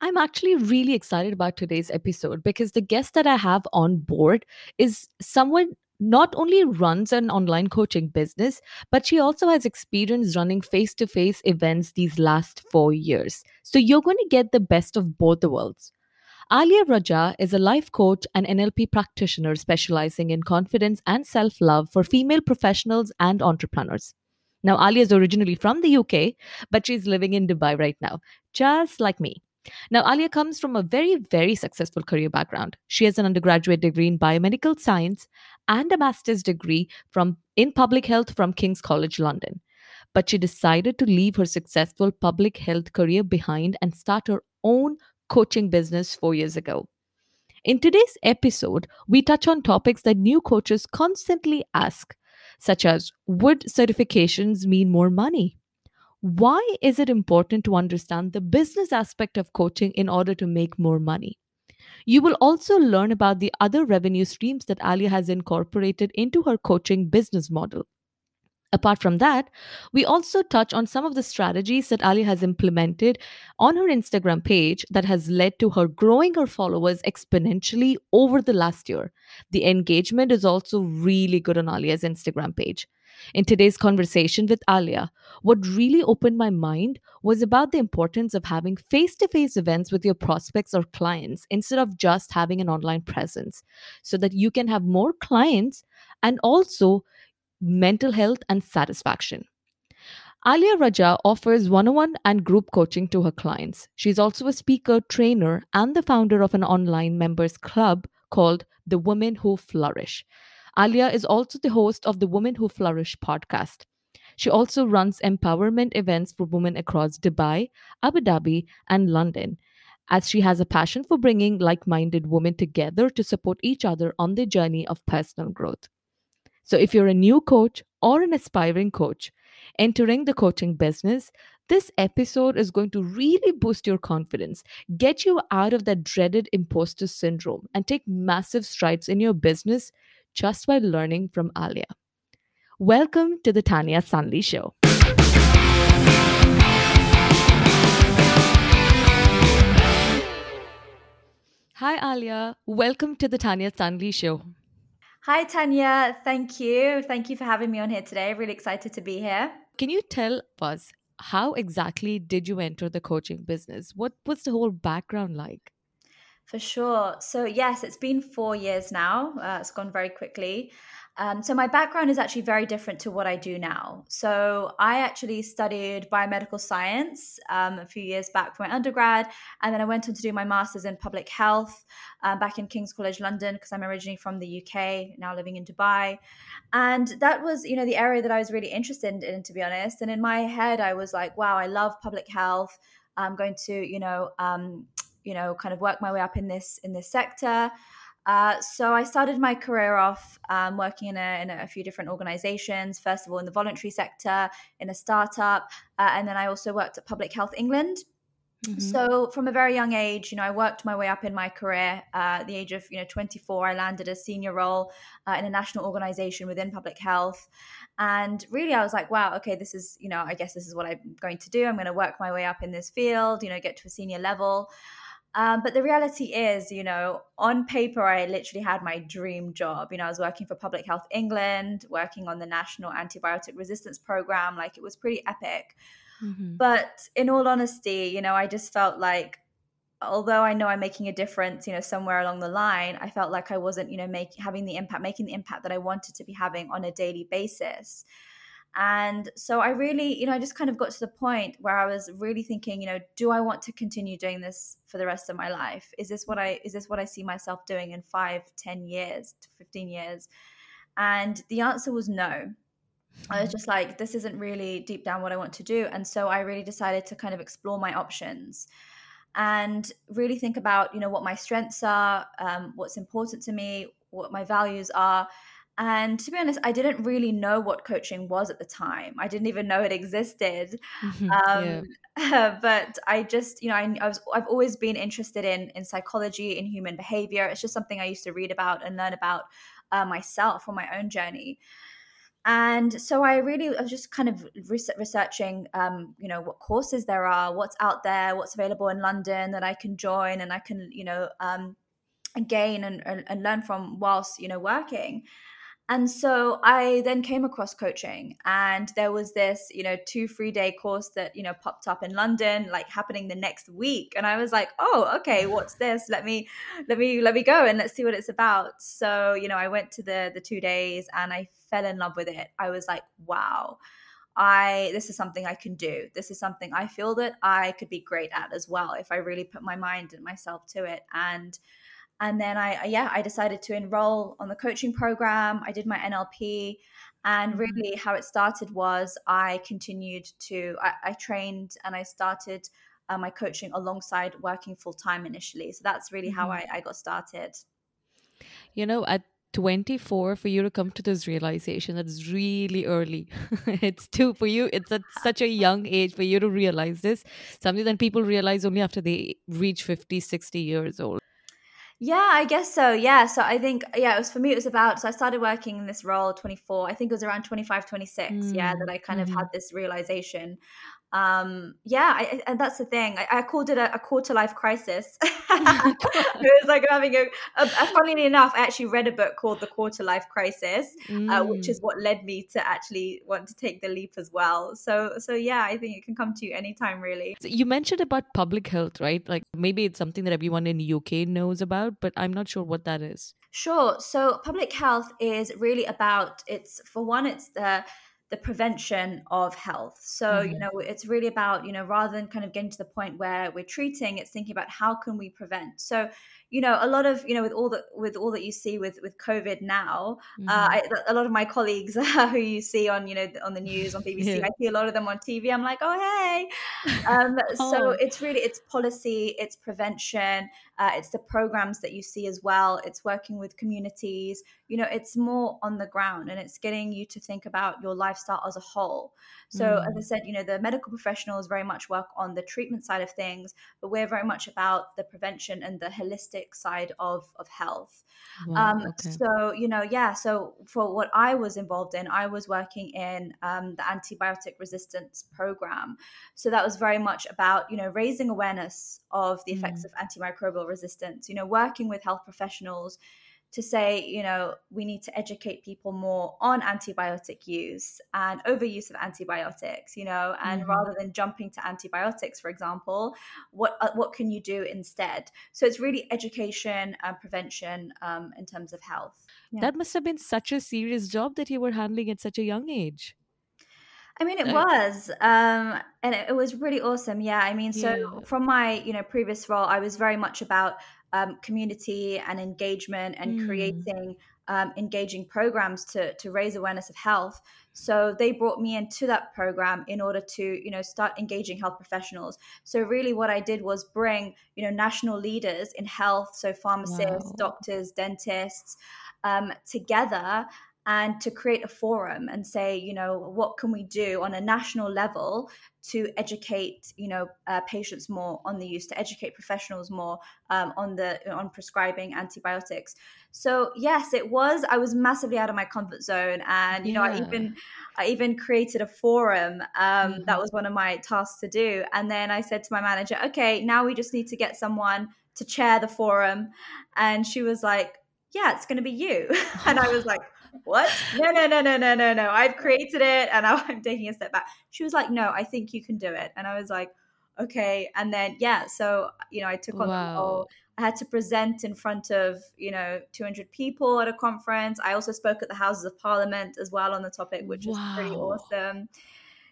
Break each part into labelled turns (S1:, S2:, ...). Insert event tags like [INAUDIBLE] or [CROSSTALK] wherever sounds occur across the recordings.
S1: I'm actually really excited about today's episode because the guest that I have on board is someone not only runs an online coaching business, but she also has experience running face to face events these last four years. So you're going to get the best of both the worlds. Alia Raja is a life coach and NLP practitioner specializing in confidence and self love for female professionals and entrepreneurs. Now, Alia is originally from the UK, but she's living in Dubai right now, just like me. Now, Alia comes from a very, very successful career background. She has an undergraduate degree in biomedical science and a master's degree from in public health from King's College London. But she decided to leave her successful public health career behind and start her own coaching business 4 years ago. In today's episode, we touch on topics that new coaches constantly ask, such as would certifications mean more money? Why is it important to understand the business aspect of coaching in order to make more money? You will also learn about the other revenue streams that Alia has incorporated into her coaching business model. Apart from that, we also touch on some of the strategies that Alia has implemented on her Instagram page that has led to her growing her followers exponentially over the last year. The engagement is also really good on Alia's Instagram page. In today's conversation with Alia, what really opened my mind was about the importance of having face to face events with your prospects or clients instead of just having an online presence so that you can have more clients and also mental health and satisfaction. Alia Raja offers one on one and group coaching to her clients. She's also a speaker, trainer, and the founder of an online members club called The Women Who Flourish. Alia is also the host of the Women Who Flourish podcast. She also runs empowerment events for women across Dubai, Abu Dhabi, and London, as she has a passion for bringing like minded women together to support each other on their journey of personal growth. So, if you're a new coach or an aspiring coach entering the coaching business, this episode is going to really boost your confidence, get you out of that dreaded imposter syndrome, and take massive strides in your business just by learning from Alia. Welcome to the Tanya Stanley Show. Hi, Alia. Welcome to the Tanya Stanley Show.
S2: Hi, Tanya. Thank you. Thank you for having me on here today. Really excited to be here.
S1: Can you tell us how exactly did you enter the coaching business? What was the whole background like?
S2: For sure. So, yes, it's been four years now. Uh, it's gone very quickly. Um, so, my background is actually very different to what I do now. So, I actually studied biomedical science um, a few years back for my undergrad, and then I went on to do my master's in public health uh, back in King's College London because I'm originally from the UK, now living in Dubai. And that was, you know, the area that I was really interested in, to be honest. And in my head, I was like, wow, I love public health. I'm going to, you know, um, you know kind of work my way up in this in this sector uh, so I started my career off um, working in a, in a, few different organizations. First of all, in the voluntary sector, in a startup, uh, and then I also worked at Public Health England. Mm-hmm. So from a very young age, you know, I worked my way up in my career. Uh, at the age of you know 24, I landed a senior role uh, in a national organization within public health, and really, I was like, wow, okay, this is you know, I guess this is what I'm going to do. I'm going to work my way up in this field. You know, get to a senior level. Um, but the reality is, you know, on paper, I literally had my dream job. You know, I was working for Public Health England, working on the National Antibiotic Resistance Program. Like it was pretty epic. Mm-hmm. But in all honesty, you know, I just felt like, although I know I'm making a difference, you know, somewhere along the line, I felt like I wasn't, you know, make, having the impact, making the impact that I wanted to be having on a daily basis. And so I really, you know, I just kind of got to the point where I was really thinking, you know, do I want to continue doing this for the rest of my life? Is this what I is this what I see myself doing in five, ten years, fifteen years? And the answer was no. I was just like, this isn't really deep down what I want to do. And so I really decided to kind of explore my options and really think about, you know, what my strengths are, um, what's important to me, what my values are, and to be honest, I didn't really know what coaching was at the time. I didn't even know it existed. Mm-hmm, um, yeah. [LAUGHS] but I just, you know, I, I, was, I've always been interested in in psychology, in human behavior. It's just something I used to read about and learn about uh, myself on my own journey. and so I really I was just kind of researching, um, you know, what courses there are, what's out there, what's available in London that I can join and I can, you know, um, gain and, and, and learn from whilst, you know, working. And so I then came across coaching, and there was this, you know, two free day course that, you know, popped up in London, like happening the next week. And I was like, oh, okay, what's [LAUGHS] this? Let me, let me, let me go and let's see what it's about. So, you know, I went to the the two days and I fell in love with it. I was like, wow. I this is something I can do. This is something I feel that I could be great at as well if I really put my mind and myself to it. And and then I, yeah, I decided to enroll on the coaching program. I did my NLP. And mm-hmm. really, how it started was I continued to, I, I trained and I started uh, my coaching alongside working full time initially. So that's really how mm-hmm. I, I got started.
S1: You know, at 24 for you to come to this realization that's really early [LAUGHS] it's too for you it's at [LAUGHS] such a young age for you to realize this something that people realize only after they reach 50 60 years old
S2: yeah, I guess so. Yeah. So I think, yeah, it was for me, it was about, so I started working in this role 24, I think it was around 25, 26. Mm. Yeah. That I kind mm-hmm. of had this realization um yeah I, and that's the thing. I, I called it a, a, quarter life crisis. [LAUGHS] [LAUGHS] It was like having a, a, a, funnily enough i actually read a book called the quarter life crisis mm. uh, which is mm. what led me to actually want to take the leap as well. So so yeah i think it can come to you anytime really.
S1: So you mentioned about public health right? Like maybe it's something that everyone in the uk knows about but i'm not sure what that is.
S2: Sure. So public health is really about it's for one it's the the prevention of health. So, mm-hmm. you know, it's really about, you know, rather than kind of getting to the point where we're treating, it's thinking about how can we prevent. So, you know, a lot of, you know, with all that with all that you see with with COVID now, uh, mm-hmm. uh, I, a lot of my colleagues [LAUGHS] who you see on, you know, on the news on [LAUGHS] BBC, yeah. I see a lot of them on TV. I'm like, oh hey. Um, [LAUGHS] oh. So it's really it's policy, it's prevention, uh, it's the programs that you see as well. It's working with communities. You know, it's more on the ground and it's getting you to think about your lifestyle as a whole. So, mm. as I said, you know, the medical professionals very much work on the treatment side of things, but we're very much about the prevention and the holistic side of, of health. Wow, um, okay. So, you know, yeah. So, for what I was involved in, I was working in um, the antibiotic resistance program. So, that was very much about, you know, raising awareness of the effects mm. of antimicrobial resistance, you know, working with health professionals to say, you know, we need to educate people more on antibiotic use and overuse of antibiotics, you know, and mm-hmm. rather than jumping to antibiotics, for example, what uh, what can you do instead? So it's really education and prevention um, in terms of health.
S1: Yeah. That must have been such a serious job that you were handling at such a young age.
S2: I mean, it was, um, and it, it, was really awesome. Yeah, I mean, so yeah. from my you know previous role, I was very much about um, community and engagement and mm. creating um, engaging programs to to raise awareness of health. So they brought me into that program in order to you know start engaging health professionals. So really, what I did was bring you know national leaders in health, so pharmacists, wow. doctors, dentists. Um, together and to create a forum and say, you know, what can we do on a national level to educate, you know, uh, patients more on the use, to educate professionals more um, on the on prescribing antibiotics. So yes, it was. I was massively out of my comfort zone, and you yeah. know, I even I even created a forum. Um, mm-hmm. That was one of my tasks to do, and then I said to my manager, okay, now we just need to get someone to chair the forum, and she was like, yeah, it's going to be you, [LAUGHS] and I was like what? No, no, no, no, no, no, no. I've created it and [LAUGHS] I'm taking a step back. She was like, no, I think you can do it. And I was like, okay. And then, yeah, so, you know, I took on wow. the role. I had to present in front of, you know, 200 people at a conference. I also spoke at the Houses of Parliament as well on the topic, which wow. was pretty awesome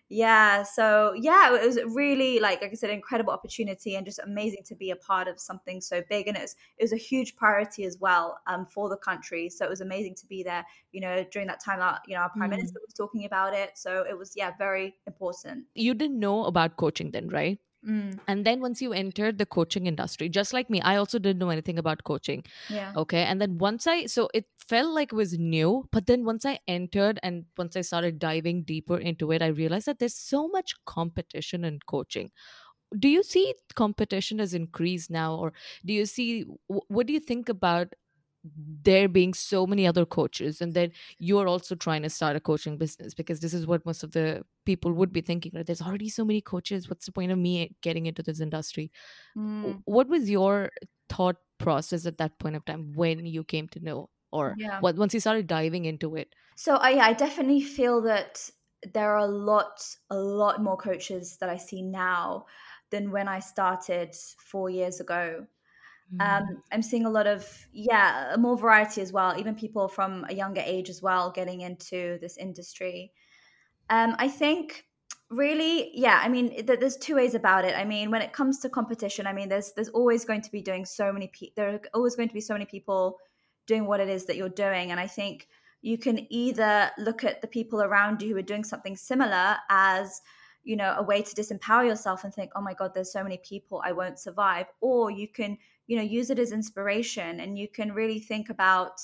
S2: yeah so yeah it was really like like i said incredible opportunity and just amazing to be a part of something so big and it was it was a huge priority as well um, for the country so it was amazing to be there you know during that time that you know our prime mm. minister was talking about it so it was yeah very important
S1: you didn't know about coaching then right Mm. And then once you entered the coaching industry, just like me, I also didn't know anything about coaching.
S2: Yeah.
S1: Okay. And then once I, so it felt like it was new, but then once I entered and once I started diving deeper into it, I realized that there's so much competition in coaching. Do you see competition has increased now, or do you see, what do you think about there being so many other coaches and then you're also trying to start a coaching business because this is what most of the people would be thinking right? There's already so many coaches. What's the point of me getting into this industry?
S2: Mm,
S1: what was your thought process at that point of time when you came to know or
S2: yeah.
S1: what once you started diving into it?
S2: So I, I definitely feel that there are a lot, a lot more coaches that I see now than when I started four years ago. Um,
S1: Mm.
S2: I'm seeing a lot of, yeah, more variety as well, even people from a younger age as well getting into this industry. Um, I think really, yeah, I mean, th- there's two ways about it. I mean, when it comes to competition, I mean, there's there's always going to be doing so many people. There are always going to be so many people doing what it is that you're doing, and I think you can either look at the people around you who are doing something similar as you know a way to disempower yourself and think oh my god there's so many people i won't survive or you can you know use it as inspiration and you can really think about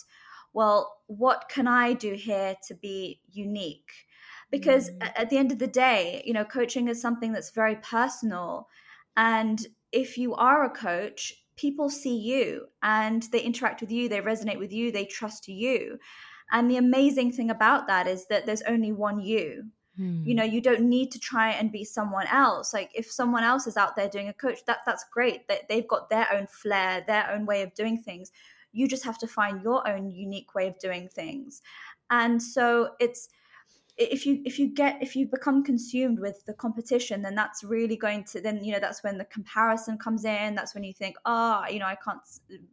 S2: well what can i do here to be unique because
S1: Mm.
S2: at the end of the day you know coaching is something that's very personal and if you are a coach people see you and they interact with you they resonate with you they trust you and the amazing thing about that is that there's only one you you
S1: Hmm.
S2: know you don't need to try and be someone else. Like if someone else is out there doing a coach that that's great. That they've got their own flair their own way of doing things. You just have to find your own unique way of doing things. And so it's if you if you get if you become consumed with the competition then that's really going to then you know that's when the comparison comes in. That's when you think oh you know i can't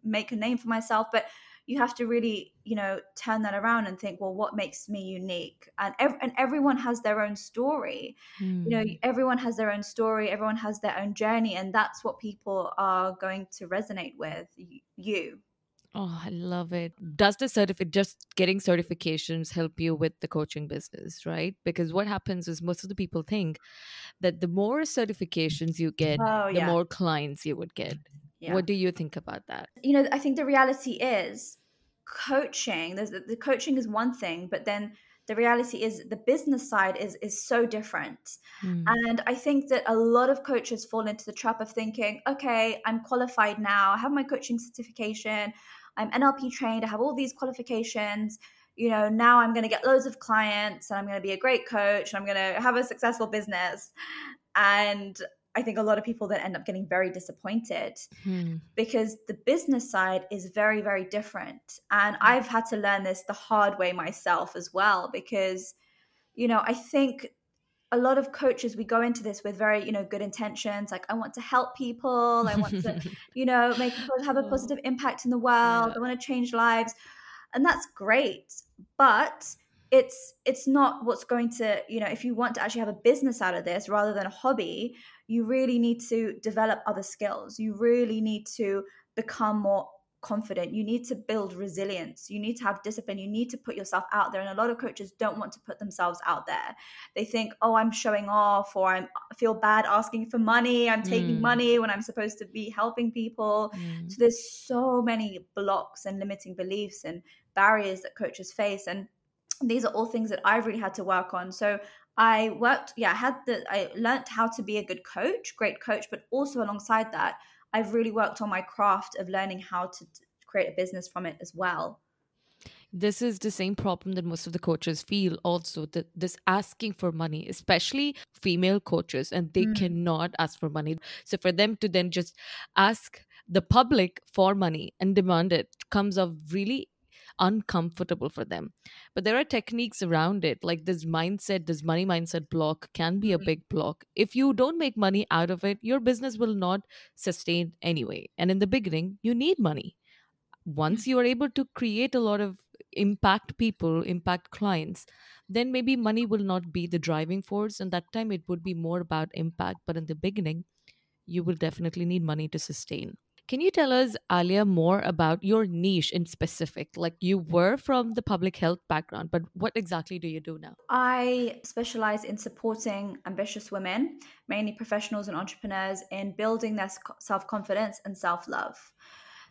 S2: make a name for myself. But you have to really you know turn that around and think well what makes me unique and ev- and everyone has their own story you know
S1: Hmm.
S2: everyone has their own story everyone has their own journey and that's what people are going to resonate with you
S1: Oh, I love it. Does the certificate just getting certifications help you with the coaching business, right? Because what happens is most of the people think that the more certifications you get,
S2: oh
S1: the
S2: yeah
S1: more clients you would get.
S2: yeah
S1: What do you think about that?
S2: you know i think the reality is coaching there's the, the coaching is one thing but then the reality is the business side is is so different.
S1: Hmm.
S2: and i think that a lot of coaches fall into the trap of thinking okay i'm qualified now. I have my coaching certification. I'm nlp trained. I have all these qualifications. You know now i'm going to get loads of clients and i'm going to be a great coach and i'm going to have a successful business. And i think a lot of people then end up getting very disappointed
S1: Hmm.
S2: because the business side is very very different. And i've had to learn this the hard way myself as well because you know i think a lot of coaches we go into this with very you know good intentions like i want to help people. I want to [LAUGHS] you know make have a positive impact in the world.
S1: Yeah.
S2: i want to change lives. And that's great but it's it's not what's going to you know if you want to actually have a business out of this rather than a hobby you really need to develop other skills. You really need to become more confident. You need to build resilience. You need to have discipline. You need to put yourself out there. And a lot of coaches don't want to put themselves out there. They think oh i'm showing off or i'm I feel bad asking for money. I'm taking
S1: Mm.
S2: money when i'm supposed to be helping people.
S1: Hmm.
S2: so there's so many blocks and limiting beliefs and barriers that coaches face. And these are all things that I've really had to work on. So I worked, yeah, I had the I learned how to be a good coach, great coach, but also alongside that, I've really worked on my craft of learning how to create a business from it as well.
S1: this is the same problem that most of the coaches feel also that this asking for money especially female coaches and they
S2: Mm.
S1: cannot ask for money so for them to then just ask the public for money and demand it comes off really uncomfortable for them but there are techniques around it like this mindset this money mindset block can be a
S2: Mm.
S1: big block if you don't make money out of it your business will not sustain anyway and in the beginning you need money once you are able to create a lot of impact people, impact clients, then maybe money will not be the driving force. And that time it would be more about impact. But in the beginning, you will definitely need money to sustain. Can you tell us, Alia, more about your niche in specific? Like you were from the public health background, but what exactly do you do now?
S2: I specialize in supporting ambitious women, mainly professionals and entrepreneurs, in building their self confidence and self love.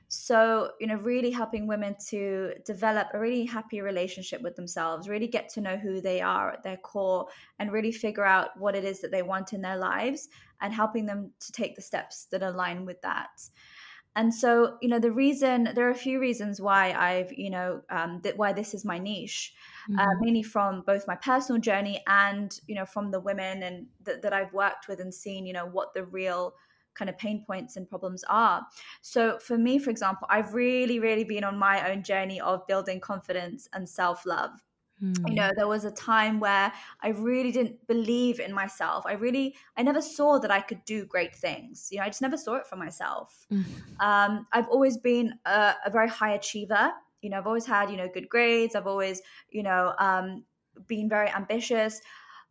S2: So, you know, really helping women to develop a really happy relationship with themselves, really get to know who they are at their core, and really figure out what it is that they want in their lives and helping them to take the steps that align with that. And so you know the reason there are a few reasons why i've you know um, that why this is my niche uh, mm-hmm. uh, mainly from both my personal journey and you know from the women and th- that i've worked with and seen you know what the real kind of pain points and problems are so for me for example i've really really been on my own journey of building confidence and self-love Mm. You know, there was a time where I really didn't believe in myself. I really, I never saw that I could do great things. You know, I just never saw it for myself. Mm. Um, I've always been a, a, very high achiever. You know, I've always had, you know, good grades. I've always, you know, um, been very ambitious.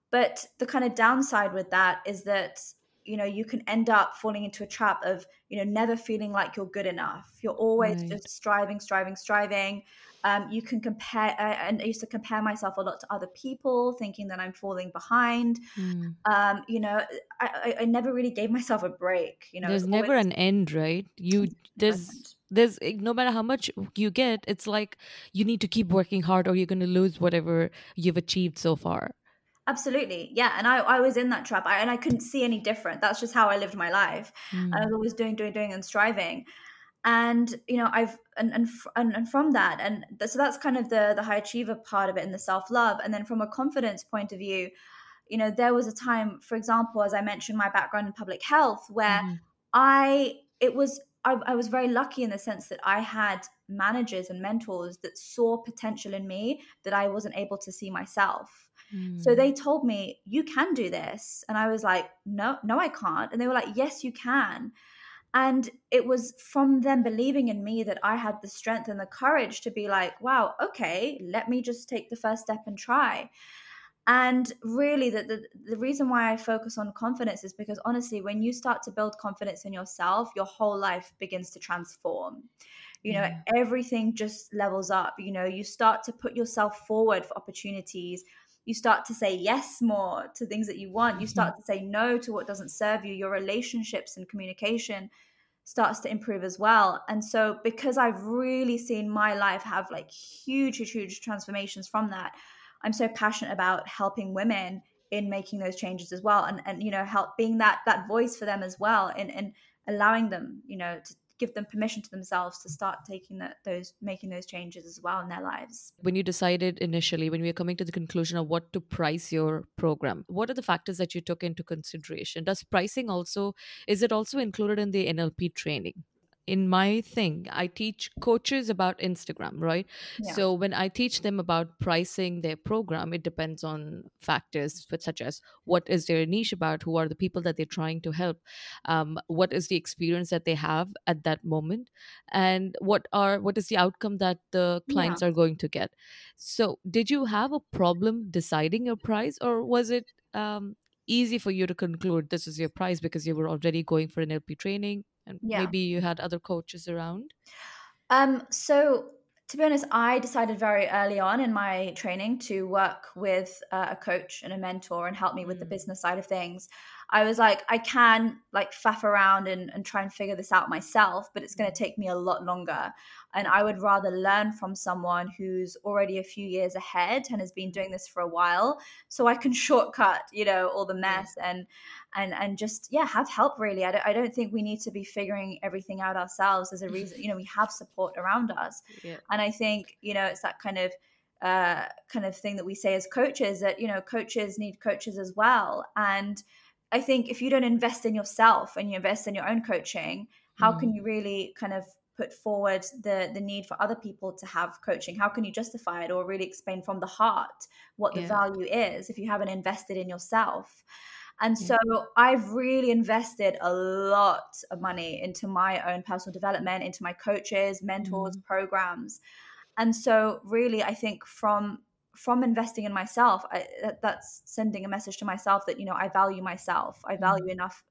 S2: But the kind of downside with that is that you know you can end up falling into a trap of you know never feeling like you're good enough you're always right. just striving striving striving um, you can compare uh, and i used to compare myself a lot to other people thinking that i'm falling behind mm. um, you know I, I, never really gave myself a break you know
S1: there's never an end right you there's there's eh, no matter how much you get it's like you need to keep working hard or you're going to lose whatever you've achieved so far
S2: Absolutely. Yeah. And I, I was in that trap I, and I couldn't see any different. That's just how I lived my life. Mm. I was always doing, doing, doing and striving. And, you know, I've, and, and, and, and from that, and th- so that's kind of the, the high achiever part of it and the self love. And then from a confidence point of view, you know, there was a time, for example, as I mentioned, my background in public health, where mm. I, it was, I, I was very lucky in the sense that I had managers and mentors that saw potential in me that I wasn't able to see myself so they mm. told me, you can do this. And I was like, no, no, I can't. And they were like, yes, you can. And it was from them believing in me that I had the strength and the courage to be like, wow, okay, let me just take the first step and try. And really, the, the, the, reason why I focus on confidence is because honestly, when you start to build confidence in yourself, your whole life begins to transform. You know, yeah. everything just levels up. You know, you start to put yourself forward for opportunities you start to say yes more to things that you want. You mm-hmm. start to say no to what doesn't serve you. Your relationships and communication starts to improve as well. And so because i've really seen my life have like huge huge huge transformations from that i'm so passionate about helping women in making those changes as well and and you know help being that that voice for them as well and and allowing them you know to, give them permission to themselves to start taking that those making those changes as well in their lives.
S1: When you decided initially when we were coming to the conclusion of what to price your program what are the factors that you took into consideration? Does pricing also is it also included in the nlp training in my thing i teach coaches about instagram right yeah. so when i teach them about pricing their program it depends on factors such as what is their niche about who are the people that they're trying to help um, what is the experience that they have at that moment and what are what is the outcome that the clients yeah. are going to get so did you have a problem deciding your price or was it um, easy for you to conclude this is your price because you were already going for NLP training and yeah. maybe you had other coaches around
S2: um so to be honest, I decided very early on in my training to work with uh, a coach and a mentor and help me with the mm. business side of things. I was like, I can like faff around and, and try and figure this out myself, but it's going to take me a lot longer. And I would rather learn from someone who's already a few years ahead and has been doing this for a while, so I can [LAUGHS] shortcut, you know, all the mess and and and just yeah, have help. Really, I don't, I don't think we need to be figuring everything out ourselves. There's a [LAUGHS] reason, you know, we have support around us, yeah. and I think you know it's that kind of uh, kind of thing that we say as coaches that you know coaches need coaches as well and I think if you don't invest in yourself and you invest in your own coaching, how mm. can you really kind of put forward the the need for other people to have coaching? How can you justify it or really explain from the heart what the yeah. value is if you haven't invested in yourself? And yeah. so I've really invested a lot of money into my own personal development, into my coaches, mentors, mm. programs. And so really I think from from investing in myself I, that, that's sending a message to myself that you know i value myself i value mm-hmm. enough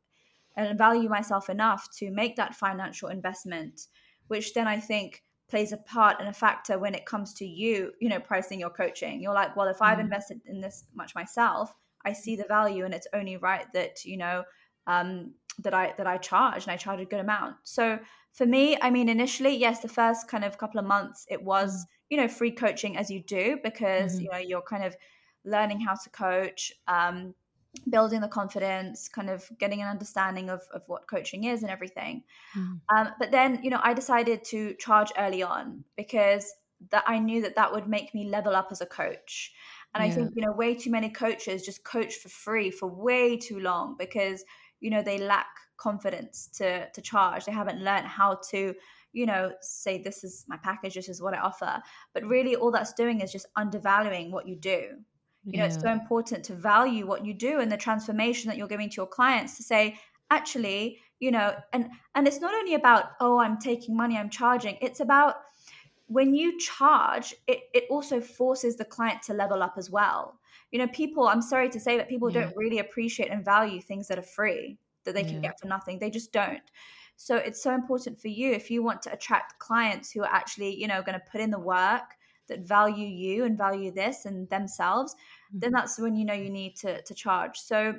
S2: and value myself enough to make that financial investment which then i think plays a part and a factor when it comes to you you know pricing your coaching you're like well if i've mm-hmm. invested in this much myself i see the value and it's only right that you know um, that i that i charge and i charge a good amount so for me i mean initially yes the first kind of couple of months it was mm-hmm you know free coaching as you do because mm-hmm. you know you're kind of learning how to coach um, building the confidence, kind of getting an understanding of, of what coaching is and everything. Mm. Um, but then, you know, I decided to charge early on because that I knew that that would make me level up as a coach. And yeah. I think, you know, way too many coaches just coach for free for way too long because, you know, they lack confidence to to charge. They haven't learned how to, you know, say this is my package, this is what I offer. But really all that's doing is just undervaluing what you do. You know, yeah. it's so important to value what you do and the transformation that you're giving to your clients to say, actually, you know, and and it's not only about, oh, I'm taking money, I'm charging. It's about when you charge, it, it also forces the client to level up as well. You know, people, I'm sorry to say, but people yeah. don't really appreciate and value things that are free, that they yeah. can get for nothing. They just don't. So it's so important for you if you want to attract clients who are actually, you know, going to put in the work that value you and value this and themselves, mm-hmm. then that's when you know you need to to charge. So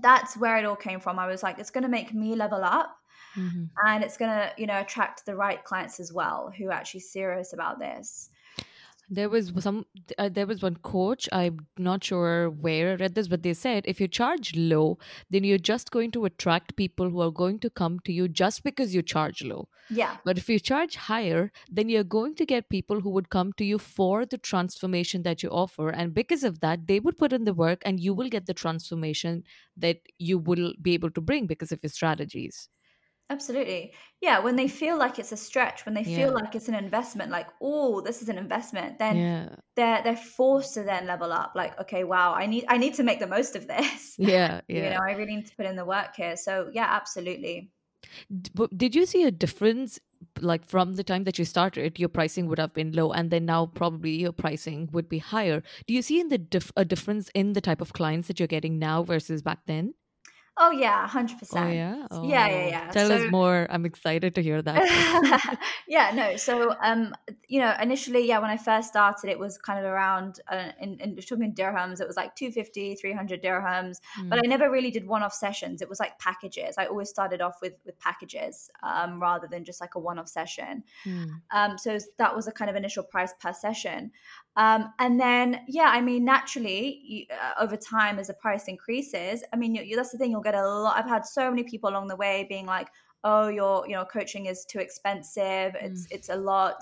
S2: that's where it all came from. I was like, it's going to make me level up mm-hmm. and it's going to you know attract the right clients as well who are actually serious about this
S1: there was some uh, there was one coach i'm not sure where i read this but they said if you charge low then you're just going to attract people who are going to come to you just because you charge low.
S2: Yeah.
S1: But if you charge higher then you're going to get people who would come to you for the transformation that you offer. And because of that they would put in the work and you will get the transformation that you will be able to bring because of your strategies
S2: Absolutely. Yeah, when they feel like it's a stretch, when they feel yeah. like it's an investment, like, oh, this is an investment, then yeah. they're they're forced to then level up. Like, okay, wow, I need I need to make the most of this.
S1: Yeah, yeah. [LAUGHS]
S2: you know, I really need to put in the work here. So yeah, absolutely.
S1: Did you see a difference like from the time that you started your pricing would have been low and then now probably your pricing would be higher do you see in the dif- a difference in the type of clients that you're getting now versus back then
S2: Oh yeah, hundred percent.
S1: yeah. Oh,
S2: Yeah, yeah, yeah.
S1: tell us more. I'm excited to hear that. [LAUGHS]
S2: yeah, no. So um, you know, initially, yeah, when I first started, it was kind of around uh, in, in talking dirhams, it was like 250, 300 dirhams. But I
S1: Mm,
S2: never really did one-off sessions. It was like packages. I always started off with with packages um, rather than just like a one-off session.
S1: mm,
S2: Um, so that was a kind of initial price per session. Um, and then, yeah, I mean, naturally, you, uh, over time, as the price increases, I mean, you, you, that's the thing. You'll get a lot. I've had so many people along the way being like, "Oh, your, you know, coaching is too expensive. It's,
S1: mm,
S2: it's a lot,"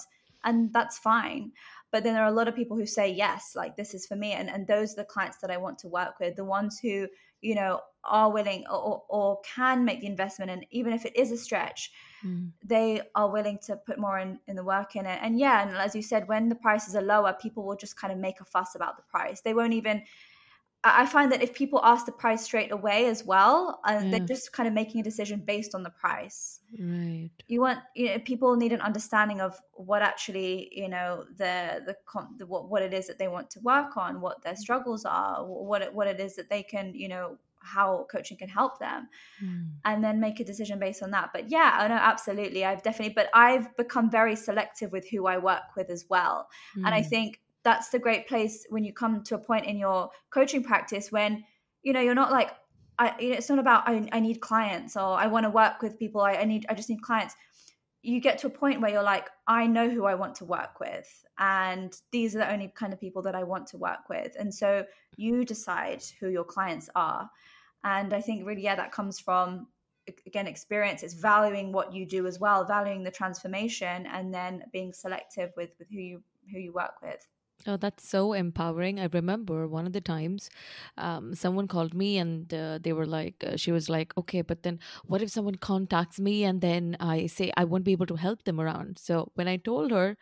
S2: and that's fine. But then there are a lot of people who say, "Yes, like this is for me," and and those are the clients that I want to work with. The ones who, you know, are willing or, or can make the investment, and even if it is a stretch,
S1: mm.
S2: they are willing to put more in, in the work in it. And yeah, and as you said, when the prices are lower, people will just kind of make a fuss about the price. They won't even. I find that if people ask the price straight away as well, uh, they're just kind of making a decision based on the price.
S1: Right.
S2: You want, you know, people need an understanding of what actually, you know, the the, the what what it is that they want to work on, what their struggles are, what it, what it is that they can, you know, how coaching can help them
S1: Mm,
S2: and then make a decision based on that. But yeah, I know absolutely. I've definitely, but I've become very selective with who I work with as well. And I
S1: mm,
S2: think that's the great place when you come to a point in your coaching practice when, you know, you're not like, I, you know, it's not about I, I need clients or I want to work with people. I, I need, I just need clients. You get to a point where you're like, I know who I want to work with, and these are the only kind of people that I want to work with. And so you decide who your clients are and i think really yeah that comes from again experience it's valuing what you do as well valuing the transformation and then being selective with with who you who you work with
S1: Oh, that's so empowering. I remember one of the times um, someone called me and uh, they were like, uh, she was like, okay, but then what if someone contacts me and then I say I won't be able to help them around? So when I told her,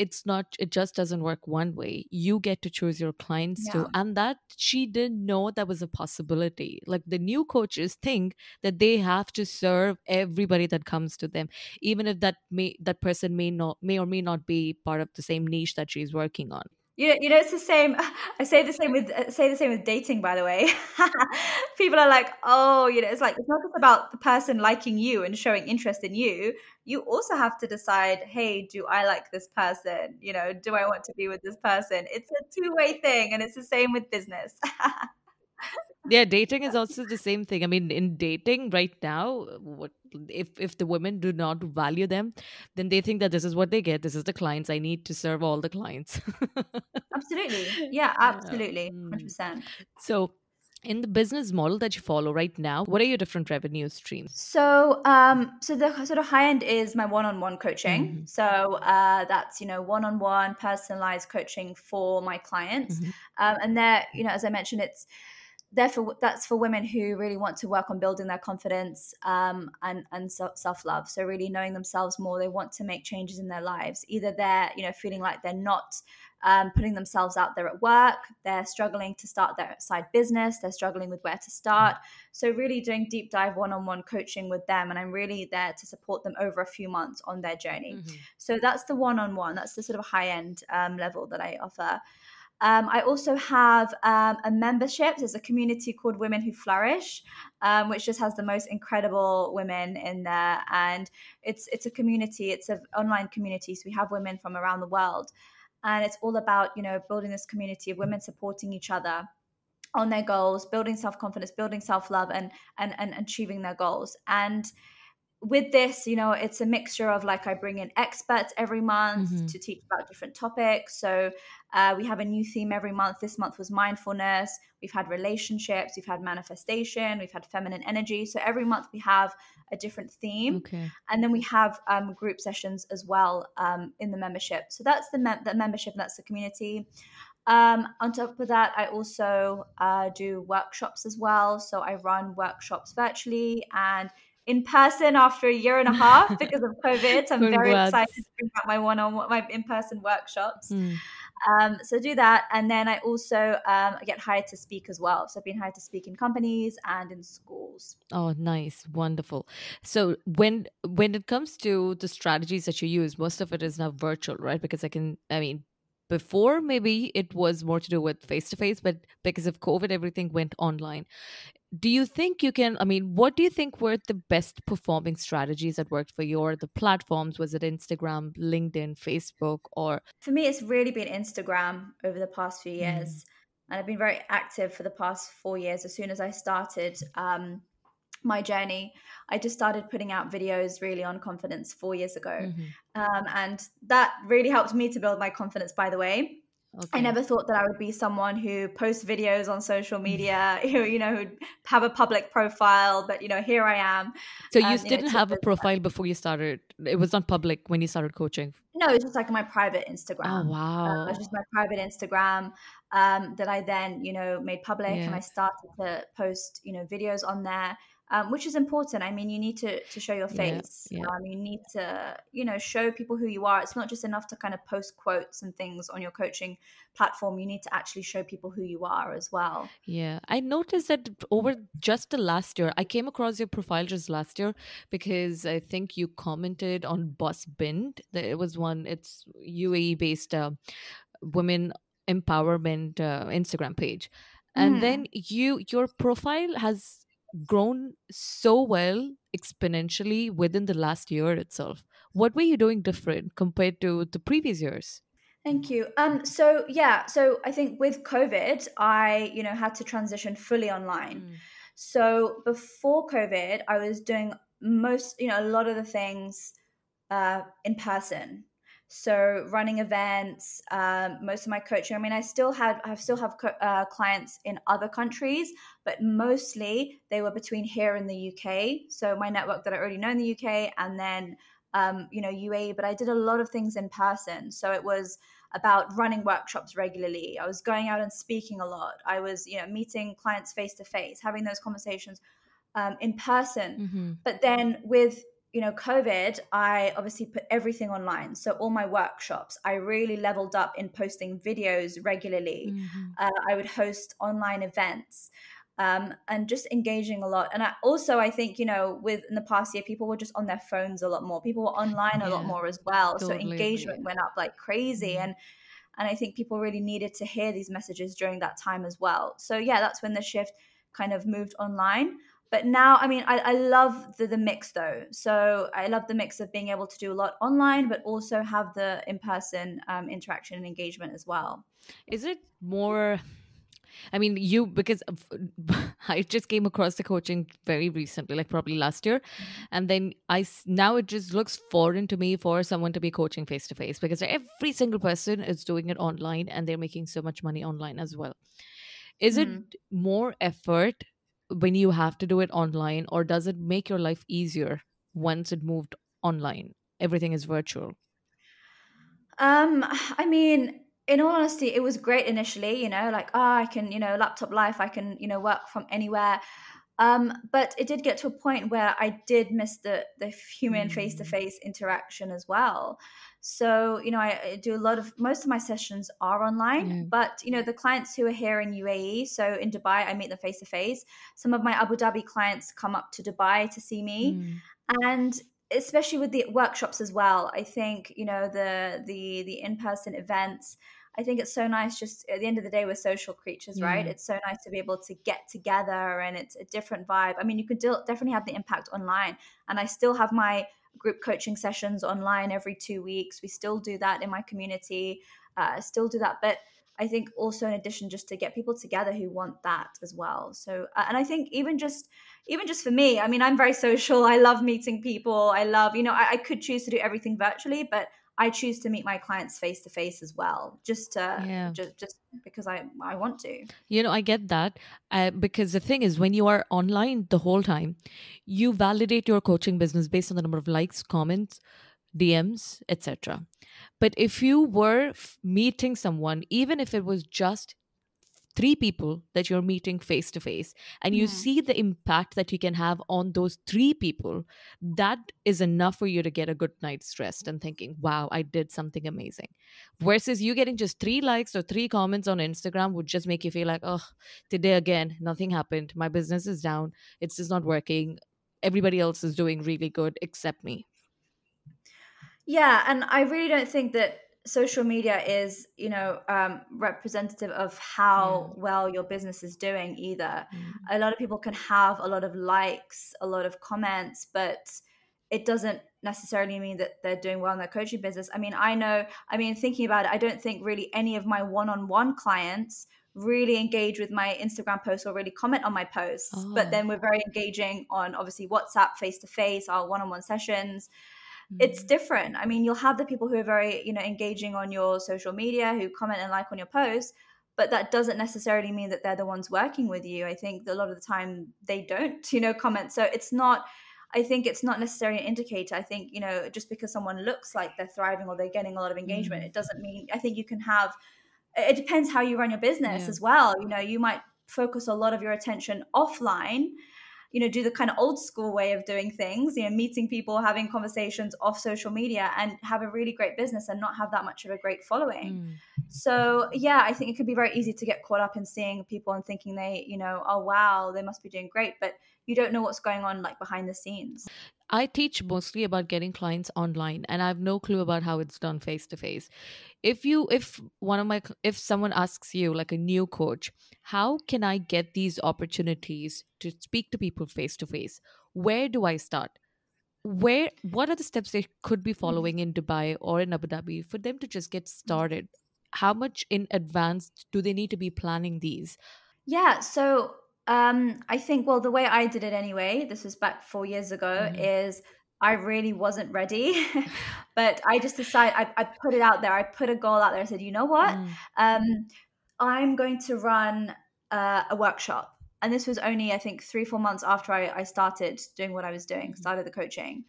S1: it's not it just doesn't work one way. You get to choose your clients too. And that she didn't know that was a possibility. Like the new coaches think that they have to serve everybody that comes to them even if that may that person may not may or may not be part of the same niche that she's working on
S2: You know, you know, it's the same. I say the same with uh, say the same with dating. By the way, [LAUGHS] people are like, "Oh, you know, it's like it's not just about the person liking you and showing interest in you. You also have to decide, hey, do I like this person? You know, do I want to be with this person? It's a two way thing, and it's the same with business. [LAUGHS]
S1: yeah dating is also the same thing. I mean in dating right now what if if the women do not value them then they think that this is what they get. This is the clients. I need to serve all the clients. [LAUGHS]
S2: Absolutely, yeah, absolutely, hundred
S1: mm.
S2: percent.
S1: so in the business model that you follow right now what are your different revenue streams?
S2: So um so the sort of high end is my one-on-one coaching. Mm-hmm. so uh that's you know one-on-one personalized coaching for my clients. Mm-hmm. um, and there you know as i mentioned it's therefore that's for women who really want to work on building their confidence um, and and self-love. So really knowing themselves more they want to make changes in their lives. Either they're you know feeling like they're not um, putting themselves out there at work they're struggling to start their side business they're struggling with where to start. So really doing deep dive one-on-one coaching with them and i'm really there to support them over a few months on their journey. Mm-hmm. so that's the one-on-one that's the sort of high end um, level that i offer um, I also have um, a membership. There's a community called Women Who Flourish, um, which just has the most incredible women in there, and it's it's a community. It's an online community, so we have women from around the world, and it's all about you know building this community of women supporting each other on their goals, building self confidence, building self love, and, and and achieving their goals. And with this, you know, it's a mixture of like I bring in experts every month mm-hmm. to teach about different topics. So uh, we have a new theme every month. This month was mindfulness. We've had relationships. We've had manifestation. We've had feminine energy. So every month we have a different theme, okay. and then we have um, group sessions as well um, in the membership. So that's the, mem- the membership. And that's the community. Um, on top of that, I also uh, do workshops as well. So I run workshops virtually and in person after a year and a half [LAUGHS] because of COVID. So I'm very excited to bring back my one-on-one, my in-person workshops. Mm. Um, so do that, and then I also um, get hired to speak as well. So I've been hired to speak in companies and in schools.
S1: Oh, nice, wonderful. So when when it comes to the strategies that you use, most of it is now virtual, right? Because I can, I mean, before maybe it was more to do with face to face but because of covid everything went online. Do you think you can i mean what do you think were the best performing strategies that worked for you or the platforms? Was it instagram linkedin facebook or
S2: for me it's really been instagram over the past few years mm. and i've been very active for the past four years. As soon as i started um, my journey i just started putting out videos really on confidence four years ago mm-hmm. um, and that really helped me to build my confidence by the way Okay. I never thought that I would be someone who posts videos on social media, [LAUGHS] who you know, who'd have a public profile. But you know, here I am.
S1: So you didn't know, have a profile before you started. It was not public when you started coaching.
S2: No, it was just like my private Instagram.
S1: Oh wow!
S2: Uh, it was just my private Instagram um, that I then you know made public, yeah. and I started to post you know videos on there um, which is important. I mean, you need to to show your face. Yeah, yeah. Um, you need to you know show people who you are. It's not just enough to kind of post quotes and things on your coaching platform. You need to actually show people who you are as well.
S1: Yeah, I noticed that over just the last year, I came across your profile just last year because I think you commented on Boss Bind. That It was one. It's UAE based uh, women empowerment uh, Instagram page and mm. then you your profile has grown so well exponentially within the last year itself. What were you doing different compared to the previous years?
S2: Thank you. Um, so yeah, so I think with COVID, I you know had to transition fully online. Mm. So before COVID, I was doing most you know a lot of the things uh, in person so running events um, most of my coaching i mean i still had i still have co- uh, clients in other countries but mostly they were between here and the uk so my network that i already know in the uk and then um, you know uae but i did a lot of things in person. So it was about running workshops regularly. I was going out and speaking a lot. I was you know meeting clients face to face having those conversations um, in person. Mm-hmm. but then with you know, COVID, I obviously put everything online. So all my workshops, I really leveled up in posting videos regularly. Mm-hmm. Uh, I would host online events. Um, and just engaging a lot. And I also, I think, you know, with in the past year, people were just on their phones a lot more. People were online a lot more as well. Totally. So engagement went up like crazy. Mm-hmm. And and I think people really needed to hear these messages during that time as well. So yeah, that's when the shift kind of moved online but now i mean i, I love the, the mix though so i love the mix of being able to do a lot online but also have the in-person um, interaction and engagement as well
S1: is it more I mean, you because [LAUGHS] I just came across the coaching very recently, like probably last year, mm-hmm. and then I now it just looks foreign to me for someone to be coaching face to face because every single person is doing it online and they're making so much money online as well is it
S2: Mhm.
S1: more effort when you have to do it online or does it make your life easier once it moved online everything is virtual
S2: Um, I mean, in all honesty, it was great initially, you know, like, oh, I can, you know, laptop life, I can, you know, work from anywhere. Um, but it did get to a point where I did miss the the human face to face interaction as well. So, you know, I, I do a lot of most of my sessions are online,
S1: yeah
S2: but you know, the clients who are here in UAE, so in Dubai, I meet them face to face. Some of my Abu Dhabi clients come up to Dubai to see me,
S1: Mm,
S2: and especially with the workshops as well i think you know the the the in-person events i think it's so nice just at the end of the day we're social creatures right? It's so nice to be able to get together and it's a different vibe. I mean you could definitely have the impact online and i still have my group coaching sessions online every two weeks. We still do that in my community uh, I still do that but i think also in addition just to get people together who want that as well. So uh, and i think even just even just for me, I mean, I'm very social. I love meeting people. I love, you know, I, I could choose to do everything virtually, but I choose to meet my clients face to face as well, just to
S1: yeah
S2: just just because I I want to.
S1: You know, I get that uh, because the thing is, when you are online the whole time, you validate your coaching business based on the number of likes, comments, DMs, etc. But if you were f- meeting someone, even if it was just three people that you're meeting face to face, and you
S2: Mhm.
S1: see the impact that you can have on those three people, that is enough for you to get a good night's rest and thinking, wow, I did something amazing. Versus you getting just three likes or three comments on Instagram would just make you feel like, oh, today again, nothing happened. My business is down. It's just not working. Everybody else is doing really good except me.
S2: Yeah, and I really don't think that social media is, you know, um, representative of
S1: Yeah.
S2: how well your business is doing either.
S1: Mm.
S2: A lot of people can have a lot of likes, a lot of comments, but it doesn't necessarily mean that they're doing well in their coaching business. I mean, I know, I mean, thinking about it, I don't think really any of my one on one clients really engage with my Instagram posts or really comment on my posts. But
S1: Oh.
S2: then we're very engaging on obviously WhatsApp, face to face, our one on one sessions it's
S1: Mm.
S2: different. I mean, you'll have the people who are very, you know, engaging on your social media, who comment and like on your posts, but that doesn't necessarily mean that they're the ones working with you. I think that a lot of the time they don't, [LAUGHS] you know, comment. So it's not I think it's not necessarily an indicator. I think, you know, just because someone looks like they're thriving or they're getting a lot of engagement,
S1: Mm.
S2: it doesn't mean I think you can have it depends how you run your business
S1: Yeah.
S2: as well. You know, you might focus a lot of your attention offline you know do the kind of old school way of doing things you know meeting people having conversations off social media and have a really great business and not have that much of a great following
S1: Mm.
S2: so yeah i think it could be very easy to get caught up in seeing people and thinking they you know oh wow they must be doing great but you don't know what's going on like behind the scenes
S1: I teach mostly about getting clients online and I have no clue about how it's done face to face. If you if one of my if someone asks you like a new coach, how can I get these opportunities to speak to people face to face? Where do I start? Where what are the steps they could be mm-hmm. following in Dubai or in Abu Dhabi for them to just get mm-hmm. started? How much in advance do they need to be planning these?
S2: Yeah, so um, I think, well, the way I did it anyway, this was back four years ago,
S1: Mhm.
S2: is I really wasn't ready. [LAUGHS] [LAUGHS] but I just decided, I, I put it out there. I put a goal out there. I said, you know what?
S1: Mm,
S2: Um, I'm going to run uh, a workshop. And this was only, I think, three, four months after I, I started doing what I was doing,
S1: mhm.
S2: started the coaching.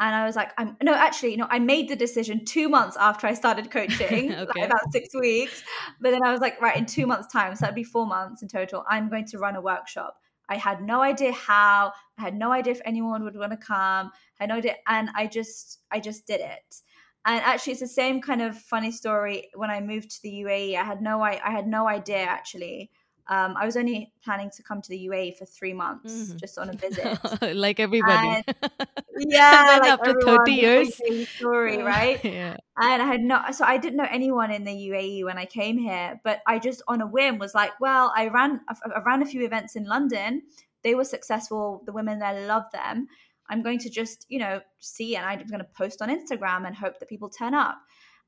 S2: And I was like, I'm no, actually, no, I made the decision two months after I started [LAUGHS] coaching, like about six weeks. But then I was like, right, in two months' time, so that'd be four months in total, I'm going to run a workshop. I had no idea how, I had no idea if anyone would want to come, I had no idea. And I just, I just did it. And actually, it's the same kind of funny story when I moved to the UAE. I had no, I, I had no idea actually. Um, I was only planning to come to the UAE for three months,
S1: Mhm.
S2: just on a [LAUGHS] visit.
S1: like everybody.
S2: And [LAUGHS] yeah, like
S1: after 30 years,
S2: story, [LAUGHS] right?
S1: yeah.
S2: And I had not, so I didn't know anyone in the UAE when I came here, but I just on a whim was like, well, I ran, I I ran a few events in London. They were successful. The women there loved them. I'm going to just, you know, see, and I'm going to post on Instagram and hope that people turn up.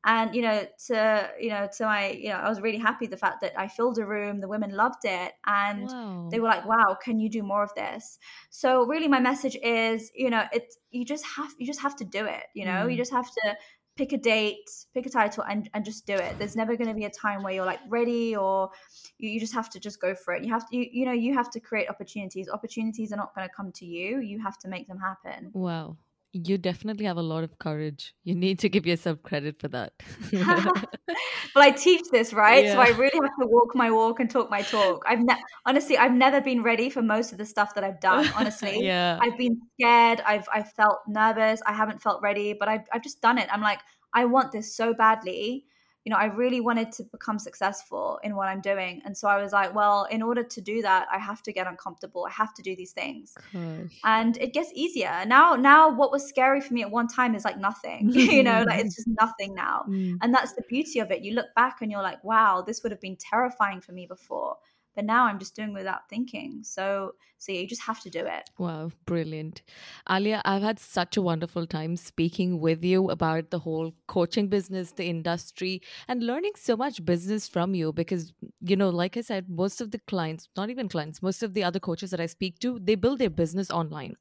S2: And you know, to you know, to my, you know, I was really happy the fact that I filled a room. The women loved it, and they were like, "Wow, can you do more of this?" So really, my message is, you know, it's you just have you just have to do it. You know, you
S1: Mm.
S2: just have to pick a date, pick a title, and, and just do it. There's never going to be a time where you're like ready or you, you just have to just go for it. You have to, you, you know, you have to create opportunities. Opportunities are not going to come to you. You have to make them happen.
S1: Wow. You definitely have a lot of courage. You need to give yourself credit for that. [LAUGHS] [LAUGHS]
S2: well, I teach this, right? Yeah. So I really have to walk my walk and talk my talk. I've ne- honestly, I've never been ready for most of the stuff that I've done. [LAUGHS] Honestly,
S1: yeah,
S2: I've been scared. I've I've felt nervous. I haven't felt ready, but I've I've just done it. I'm like, I want this so badly you know, I really wanted to become successful in what I'm doing. And so I was like, well, in order to do that, I have to get uncomfortable. I have to do these things. Gosh. And it gets easier. Now, now what was scary for me at one time is like nothing, [LAUGHS] you know, like it's [LAUGHS] just nothing now. Mm. And that's the beauty of it. You look back and you're like, wow, this would have been terrifying for me before but now i'm just doing without thinking. So so you just have to do it.
S1: Wow brilliant. Aliya i've had such a wonderful time speaking with you about the whole coaching business the industry and learning so much business from you because you know like i said most of the clients not even clients most of the other coaches that i speak to they build their business online.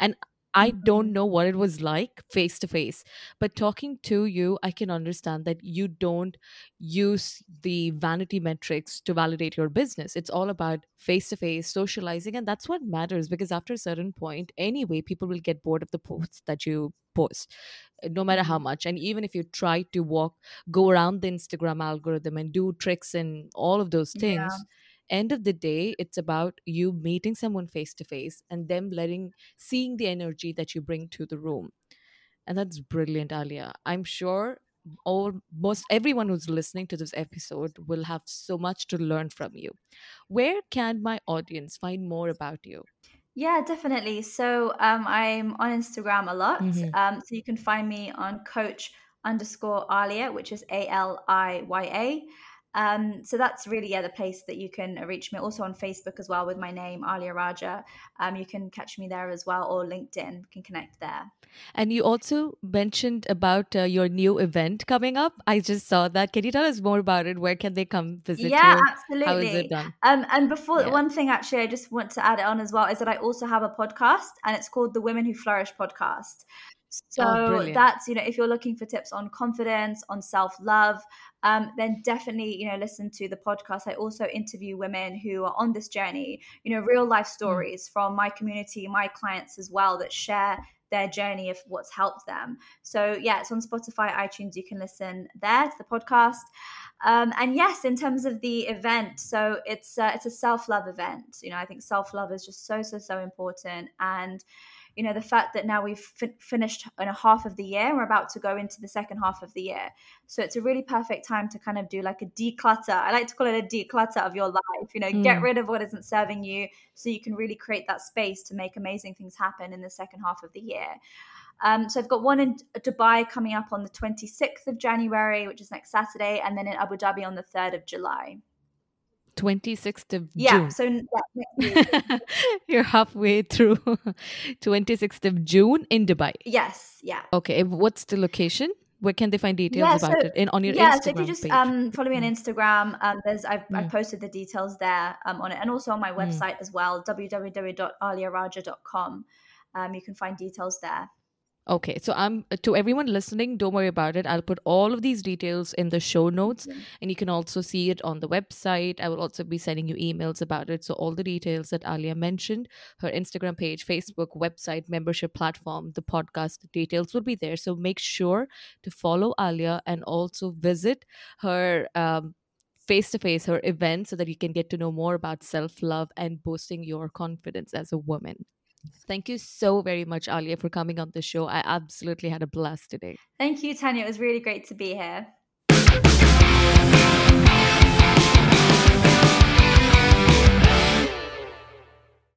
S1: And I don't mm-hmm. know what it was like face to face. But talking to you, I can understand that you don't use the vanity metrics to validate your business. It's all about face to face socializing. And that's what matters because after a certain point, anyway, people will get bored of the posts that you post uh, no matter how mm-hmm. much and even if you try to walk go around the instagram algorithm and do tricks and all of those things yeah end of the day it's about you meeting someone face to face and them letting seeing the energy that you bring to the room and that's brilliant aliya i'm sure almost everyone who's listening to this episode will have so much to learn from you where can my audience find more about you
S2: yeah, definitely. So um, I'm on Instagram a lot. Mm-hmm. Um, so you can find me on coach underscore Aliya, which is A L I Y A. Um, so that's really yeah the place that you can reach me. Also on Facebook as well with my name Aliya Raja. Um, you can catch me there as well, or LinkedIn can connect there.
S1: And you also mentioned about uh, your new event coming up. I just saw that. Can you tell us more about it? Where can they come visit?
S2: Yeah,
S1: you?
S2: absolutely. How is it done? Um, and before yeah. one thing, actually, I just want to add it on as well is that I also have a podcast, and it's called the Women Who Flourish podcast. So oh, that's, you know, if you're looking for tips on confidence, on self love, um, then definitely, you know, listen to the podcast. I also interview women who are on this journey, you know, real life mm. stories mm. from my community, my clients as well that share their journey of what's helped them. So yeah, it's on Spotify, iTunes. You can listen there to the podcast. Um, and yes, in terms of the event, so it's uh, it's a self love event. You know, I think self love is just so so so important, and you know the fact that now we've fi- finished in a half of the year we're about to go into the second half of the year so it's a really perfect time to kind of do like a declutter i like to call it a declutter of your life you know mm. get rid of what isn't serving you so you can really create that space to make amazing things happen in the second half of the year um, so I've got one in Dubai coming up on the 26th of January, which is next Saturday, and then in Abu Dhabi on the 3rd of July.
S1: 26th of
S2: yeah,
S1: June.
S2: So yeah, [LAUGHS] [LAUGHS]
S1: you're halfway through [LAUGHS] 26th of June in Dubai.
S2: Yes, yeah.
S1: Okay, what's the location? Where can they find details yeah, about
S2: so,
S1: it? In on your
S2: yeah,
S1: Instagram
S2: so if you just um, follow me on mm. Instagram, um, there's I've, mm. I've, posted the details there um, on it, and also on my mm. website mm. as well, www.aliyaraja.com. Um, you can find details there.
S1: Okay, so I'm to everyone listening, don't worry about it. I'll put all of these details in the show notes and you can also see it on the website. I will also be sending you emails about it. So all the details that Aliya mentioned, her Instagram page, Facebook, website, membership platform, the podcast details will be there. So make sure to follow Aliya and also visit her um, face to face her event so that you can get to know more about self love and boosting your confidence as a woman. Thank you so very much, Aliya, for coming on the show. I absolutely had a blast today.
S2: Thank you, Tanya. It was really great to be here.